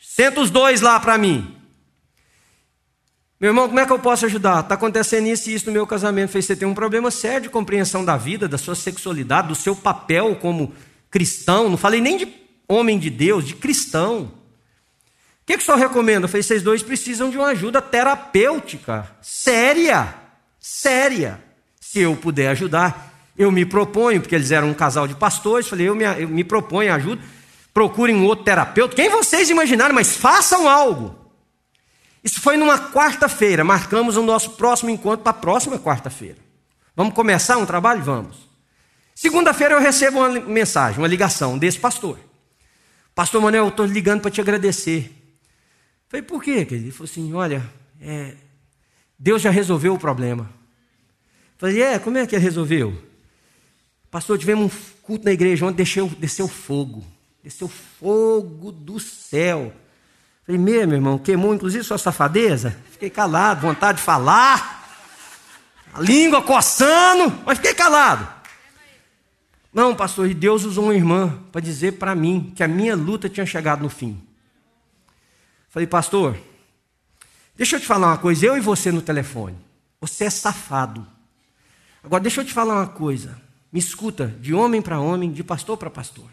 Senta os dois lá para mim. Meu irmão, como é que eu posso ajudar? Está acontecendo isso e isso no meu casamento. Você tem um problema sério de compreensão da vida, da sua sexualidade, do seu papel como cristão. Não falei nem de homem de Deus, de cristão. O que, que o senhor recomenda? Eu falei, vocês dois precisam de uma ajuda terapêutica, séria, séria. Se eu puder ajudar, eu me proponho, porque eles eram um casal de pastores, falei, eu me, eu me proponho, ajuda, procurem um outro terapeuta, quem vocês imaginarem, mas façam algo. Isso foi numa quarta-feira, marcamos o nosso próximo encontro para a próxima quarta-feira. Vamos começar um trabalho? Vamos. Segunda-feira eu recebo uma mensagem, uma ligação desse pastor. Pastor Manuel, eu estou ligando para te agradecer. Falei, por quê? Ele falou assim: olha, é, Deus já resolveu o problema. Falei, é, como é que ele resolveu? Pastor, tivemos um culto na igreja onde desceu, desceu fogo. Desceu fogo do céu. Falei, meu, meu irmão, queimou inclusive sua safadeza? Fiquei calado, vontade de falar. A língua coçando, mas fiquei calado. Não, pastor, e Deus usou uma irmã para dizer para mim que a minha luta tinha chegado no fim. Falei, pastor, deixa eu te falar uma coisa, eu e você no telefone. Você é safado. Agora, deixa eu te falar uma coisa. Me escuta, de homem para homem, de pastor para pastor.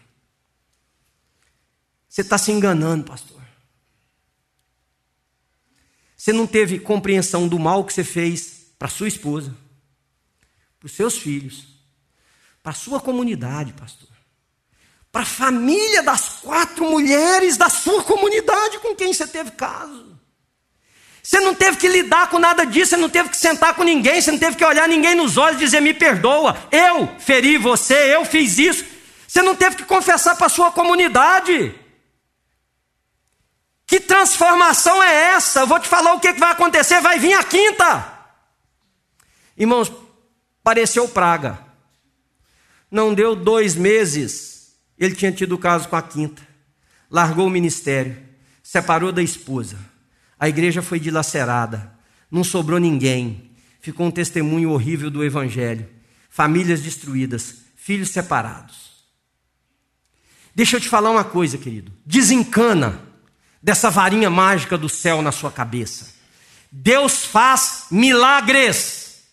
Você está se enganando, pastor. Você não teve compreensão do mal que você fez para sua esposa, para os seus filhos, para a sua comunidade, pastor. Para a família das quatro mulheres da sua comunidade com quem você teve caso. Você não teve que lidar com nada disso, você não teve que sentar com ninguém, você não teve que olhar ninguém nos olhos e dizer: me perdoa, eu feri você, eu fiz isso. Você não teve que confessar para a sua comunidade. Que transformação é essa? Eu vou te falar o que vai acontecer, vai vir a quinta. Irmãos, pareceu praga. Não deu dois meses, ele tinha tido caso com a quinta. Largou o ministério, separou da esposa a igreja foi dilacerada, não sobrou ninguém, ficou um testemunho horrível do Evangelho. Famílias destruídas, filhos separados. Deixa eu te falar uma coisa, querido. Desencana dessa varinha mágica do céu na sua cabeça. Deus faz milagres.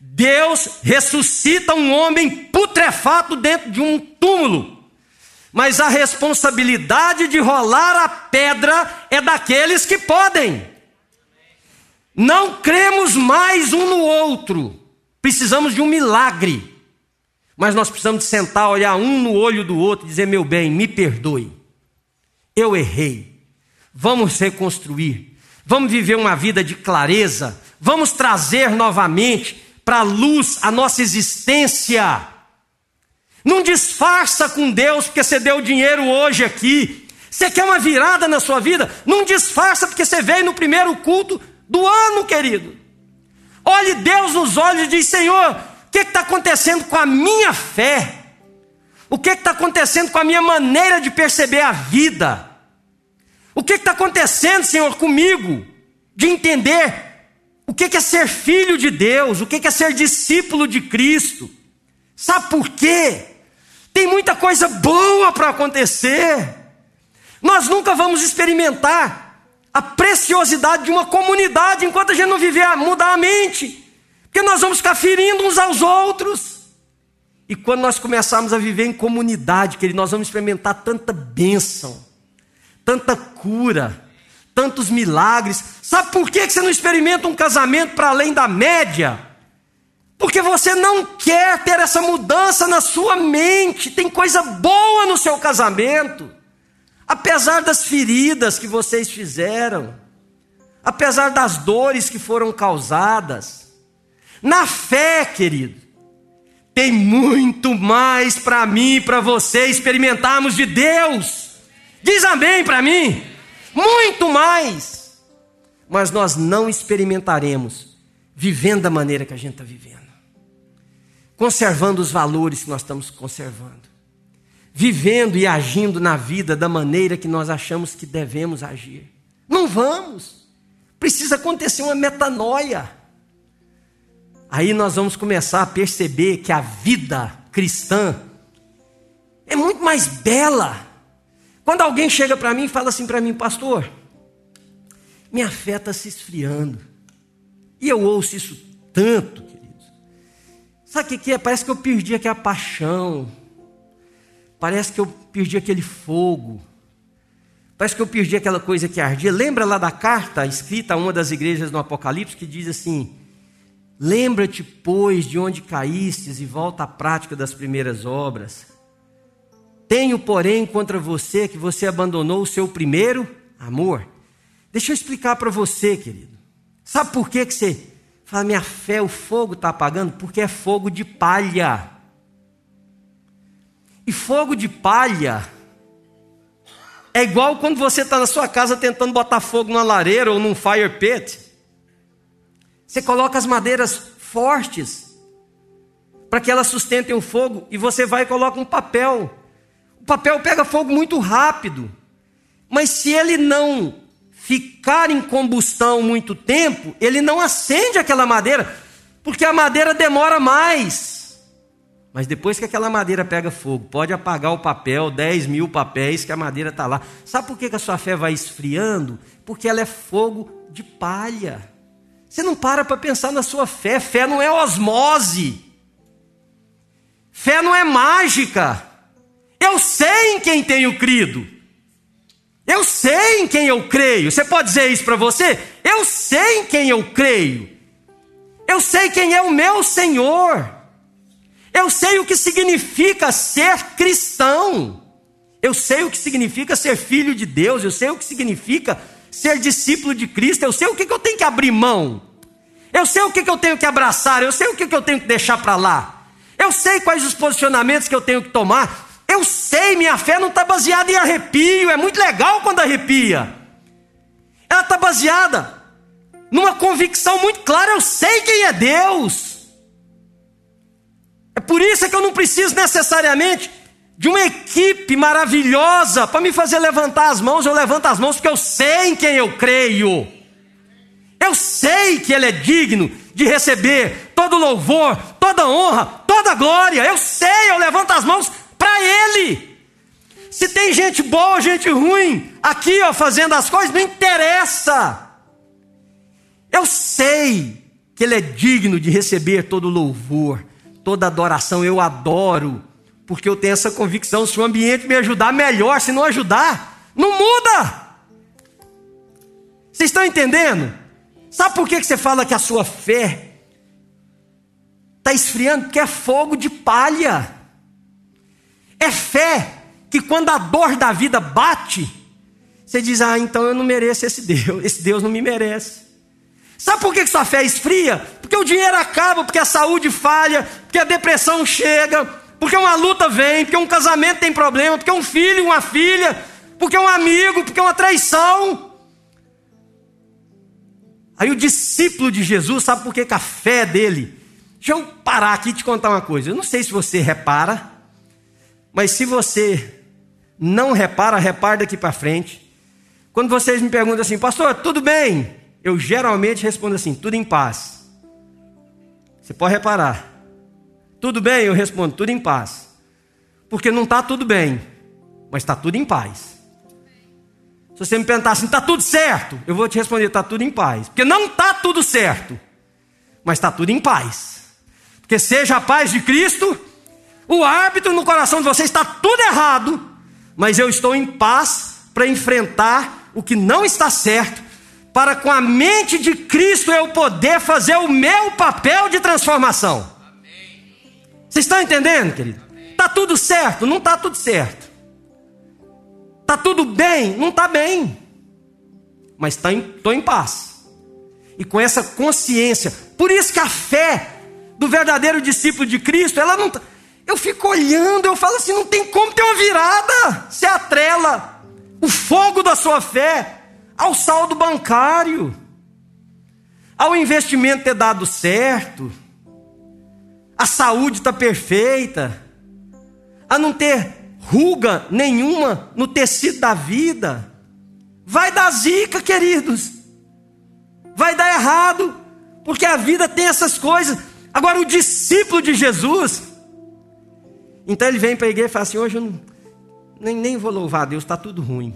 Deus ressuscita um homem putrefato dentro de um túmulo. Mas a responsabilidade de rolar a pedra é daqueles que podem. Não cremos mais um no outro. Precisamos de um milagre. Mas nós precisamos de sentar, olhar um no olho do outro e dizer: meu bem, me perdoe. Eu errei. Vamos reconstruir. Vamos viver uma vida de clareza. Vamos trazer novamente para a luz a nossa existência. Não disfarça com Deus porque você deu dinheiro hoje aqui. Você quer uma virada na sua vida? Não disfarça porque você veio no primeiro culto do ano, querido. Olhe Deus nos olhos e diz: Senhor, o que está acontecendo com a minha fé? O que está acontecendo com a minha maneira de perceber a vida? O que está acontecendo, Senhor, comigo? De entender o que é ser filho de Deus, o que é ser discípulo de Cristo. Sabe por quê? Tem muita coisa boa para acontecer. Nós nunca vamos experimentar a preciosidade de uma comunidade enquanto a gente não viver, mudar a mente. Porque nós vamos ficar ferindo uns aos outros. E quando nós começarmos a viver em comunidade, querido, nós vamos experimentar tanta bênção, tanta cura, tantos milagres. Sabe por que você não experimenta um casamento para além da média? Porque você não quer ter essa mudança na sua mente. Tem coisa boa no seu casamento. Apesar das feridas que vocês fizeram, apesar das dores que foram causadas, na fé, querido, tem muito mais para mim e para você experimentarmos de Deus. Diz amém para mim. Muito mais. Mas nós não experimentaremos vivendo da maneira que a gente está vivendo, conservando os valores que nós estamos conservando, vivendo e agindo na vida da maneira que nós achamos que devemos agir. Não vamos. Precisa acontecer uma metanoia aí nós vamos começar a perceber que a vida cristã é muito mais bela. Quando alguém chega para mim e fala assim para mim, pastor, minha fé está se esfriando. E eu ouço isso tanto. Sabe o que é? Parece que eu perdi aquela paixão. Parece que eu perdi aquele fogo. Parece que eu perdi aquela coisa que ardia. Lembra lá da carta escrita a uma das igrejas no Apocalipse que diz assim: Lembra-te, pois, de onde caístes e volta à prática das primeiras obras. Tenho, porém, contra você que você abandonou o seu primeiro amor. Deixa eu explicar para você, querido. Sabe por que, que você fala, minha fé, o fogo está apagando? Porque é fogo de palha. E fogo de palha é igual quando você está na sua casa tentando botar fogo numa lareira ou num fire pit. Você coloca as madeiras fortes para que elas sustentem o fogo e você vai e coloca um papel. O papel pega fogo muito rápido, mas se ele não ficar em combustão muito tempo, ele não acende aquela madeira, porque a madeira demora mais. Mas depois que aquela madeira pega fogo, pode apagar o papel, 10 mil papéis, que a madeira está lá. Sabe por que a sua fé vai esfriando? Porque ela é fogo de palha. Você não para para pensar na sua fé. Fé não é osmose. Fé não é mágica. Eu sei em quem tenho crido. Eu sei em quem eu creio. Você pode dizer isso para você? Eu sei em quem eu creio. Eu sei quem é o meu Senhor. Eu sei o que significa ser cristão. Eu sei o que significa ser filho de Deus. Eu sei o que significa ser discípulo de Cristo, eu sei o que, eu tenho que abrir mão, eu sei o que, eu tenho que abraçar, eu sei o que eu tenho que deixar para lá, eu sei quais os posicionamentos que eu tenho que tomar, eu sei, minha fé não está baseada em arrepio, é muito legal quando arrepia, ela está baseada numa convicção muito clara, eu sei quem é Deus. É por isso que eu não preciso necessariamente de uma equipe maravilhosa para me fazer levantar as mãos, eu levanto as mãos porque eu sei em quem eu creio. Eu sei que Ele é digno de receber todo louvor, toda honra, toda glória. Eu sei, eu levanto as mãos para Ele. Se tem gente boa, gente ruim, aqui ó, fazendo as coisas, não interessa. Eu sei que Ele é digno de receber todo louvor, toda adoração. Eu adoro, porque eu tenho essa convicção. Se o ambiente me ajudar, melhor. Se não ajudar, não muda. Vocês estão entendendo? Sabe por que você fala que a sua fé está esfriando? Porque é fogo de palha. É fé que quando a dor da vida bate, você diz: Ah, então eu não mereço esse Deus, esse Deus não me merece. Sabe por que sua fé esfria? Porque o dinheiro acaba, porque a saúde falha, porque a depressão chega, porque uma luta vem, porque um casamento tem problema, porque um filho, uma filha, porque um amigo, porque uma traição. Aí o discípulo de Jesus, sabe por que, que a fé dele? Deixa eu parar aqui e te contar uma coisa. Eu não sei se você repara, mas se você não repara, repara daqui para frente. Quando vocês me perguntam assim, pastor, tudo bem? Eu geralmente respondo assim, tudo em paz. Você pode reparar. Tudo bem? Eu respondo, tudo em paz. Porque não está tudo bem, mas está tudo em paz. Se você me perguntar assim, está tudo certo? Eu vou te responder, está tudo em paz. Porque não está tudo certo, mas está tudo em paz. Porque seja a paz de Cristo, o árbitro no coração de vocês está tudo errado, mas eu estou em paz para enfrentar o que não está certo, para com a mente de Cristo eu poder fazer o meu papel de transformação. Vocês estão entendendo, querido? Está tudo certo? Não está tudo certo. Está tudo bem? Não está bem. Mas estou tá em, em paz. E com essa consciência, por isso que a fé do verdadeiro discípulo de Cristo, ela não. Eu fico olhando, eu falo assim: não tem como ter uma virada. Se atrela o fogo da sua fé ao saldo bancário, ao investimento ter dado certo, a saúde está perfeita, a não ter ruga nenhuma no tecido da vida. Vai dar zica, queridos. Vai dar errado, porque a vida tem essas coisas. Agora, o discípulo de Jesus, então ele vem para a igreja e fala assim: hoje eu não nem, nem vou louvar a Deus, está tudo ruim.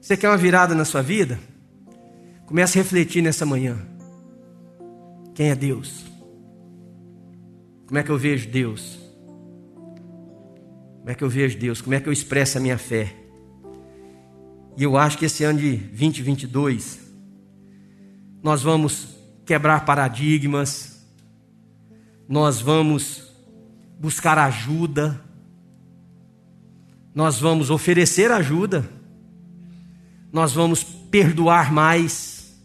Você quer uma virada na sua vida? Comece a refletir nessa manhã. Quem é Deus? Como é que eu vejo Deus? Como é que eu vejo Deus? Como é que eu expresso a minha fé? E eu acho que esse ano de 2022 nós vamos quebrar paradigmas, nós vamos buscar ajuda, nós vamos oferecer ajuda, nós vamos perdoar mais,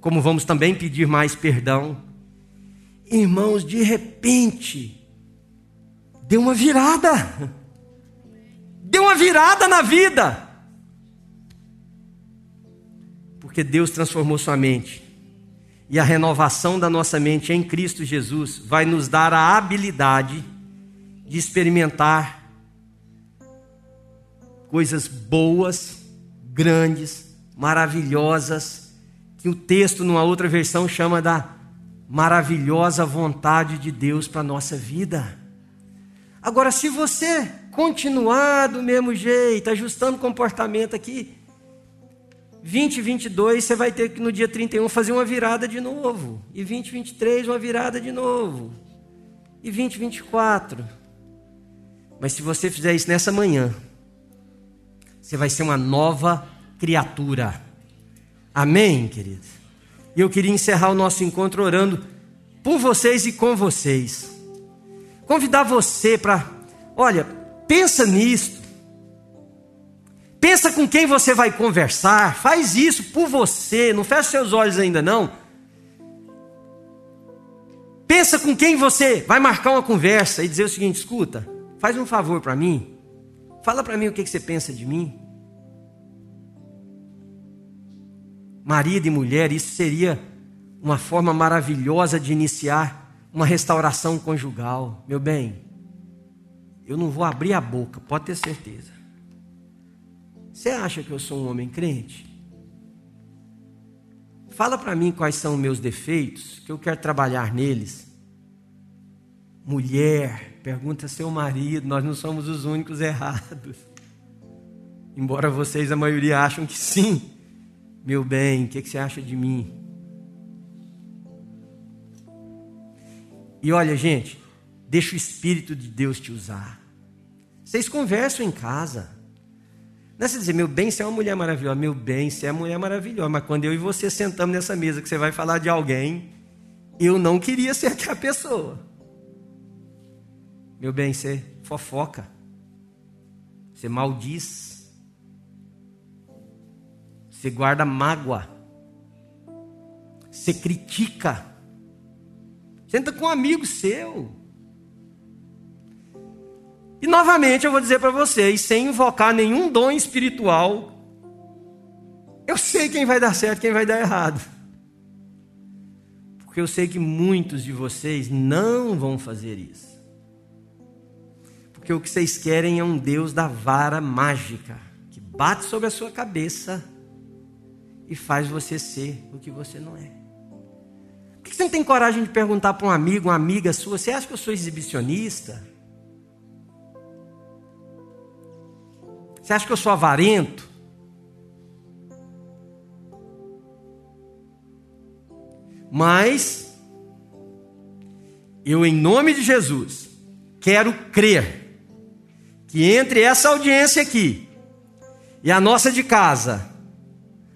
como vamos também pedir mais perdão. Irmãos, de repente, deu uma virada, deu uma virada na vida, porque Deus transformou sua mente. E a renovação da nossa mente em Cristo Jesus vai nos dar a habilidade de experimentar coisas boas, grandes, maravilhosas, que o texto, numa outra versão, chama da maravilhosa vontade de Deus para a nossa vida. Agora, se você continuar do mesmo jeito, ajustando o comportamento aqui, 2022 você vai ter que no dia 31 fazer uma virada de novo. E 2023 uma virada de novo. E 2024. Mas se você fizer isso nessa manhã, você vai ser uma nova criatura. Amém, queridos? E eu queria encerrar o nosso encontro orando por vocês e com vocês. Convidar você para, olha, pensa nisto. Pensa com quem você vai conversar, faz isso por você, não feche seus olhos ainda não. Pensa com quem você vai marcar uma conversa e dizer o seguinte: escuta, faz um favor para mim, Fala para mim o que você pensa de mim. Marido e mulher, isso seria uma forma maravilhosa de iniciar uma restauração conjugal. Meu bem, eu não vou abrir a boca, pode ter certeza. Você acha que eu sou um homem crente? Fala para mim quais são meus defeitos, que eu quero trabalhar neles. Mulher, pergunta seu marido, nós não somos os únicos errados. Embora vocês, a maioria, acham que sim. Meu bem, o que, que você acha de mim? E olha, gente, deixa o Espírito de Deus te usar. Vocês conversam em casa. Não é você dizer, meu bem, você é uma mulher maravilhosa. Meu bem, você é uma mulher maravilhosa. Mas quando eu e você sentamos nessa mesa que você vai falar de alguém, eu não queria ser aquela pessoa. Meu bem, você fofoca. Você maldiz. Você guarda mágoa. Você critica. Senta com um amigo seu. E novamente eu vou dizer para vocês, sem invocar nenhum dom espiritual, eu sei quem vai dar certo quem vai dar errado. Porque eu sei que muitos de vocês não vão fazer isso. Porque o que vocês querem é um Deus da vara mágica, que bate sobre a sua cabeça e faz você ser o que você não é. Por que você não tem coragem de perguntar para um amigo, uma amiga sua, você acha que eu sou exibicionista? Você acha que eu sou avarento? Mas, eu, em nome de Jesus, quero crer que entre essa audiência aqui e a nossa de casa,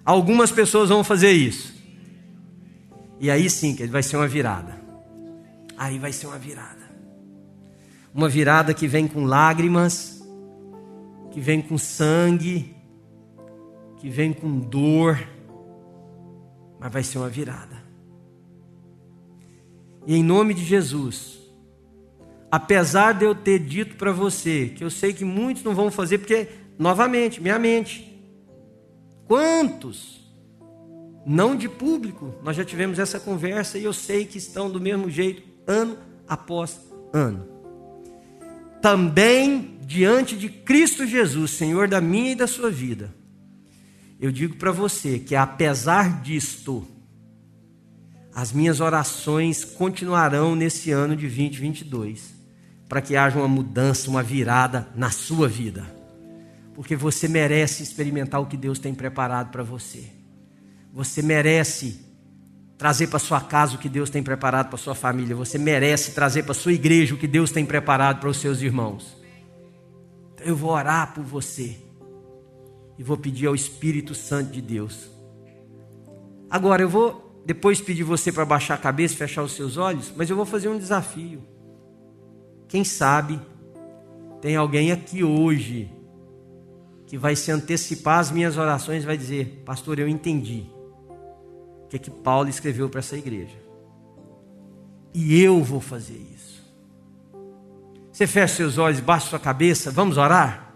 algumas pessoas vão fazer isso. E aí sim, que vai ser uma virada. Aí vai ser uma virada. Uma virada que vem com lágrimas, que vem com sangue, que vem com dor, mas vai ser uma virada. E em nome de Jesus, apesar de eu ter dito para você, que eu sei que muitos não vão fazer, porque, novamente, minha mente, quantos não de público. Nós já tivemos essa conversa e eu sei que estão do mesmo jeito, ano após ano. Também diante de Cristo Jesus, Senhor da minha e da sua vida, eu digo para você que apesar disto, as minhas orações continuarão nesse ano de 2022, para que haja uma mudança, uma virada na sua vida, porque você merece experimentar o que Deus tem preparado para você. Você merece trazer para sua casa o que Deus tem preparado para sua família. Você merece trazer para sua igreja o que Deus tem preparado para os seus irmãos. Eu vou orar por você e vou pedir ao Espírito Santo de Deus. Agora eu vou depois pedir você para baixar a cabeça, fechar os seus olhos, mas eu vou fazer um desafio. Quem sabe tem alguém aqui hoje que vai se antecipar às minhas orações e vai dizer: Pastor, eu entendi o que, é que Paulo escreveu para essa igreja. E eu vou fazer isso. Você fecha seus olhos, baixa sua cabeça, vamos orar?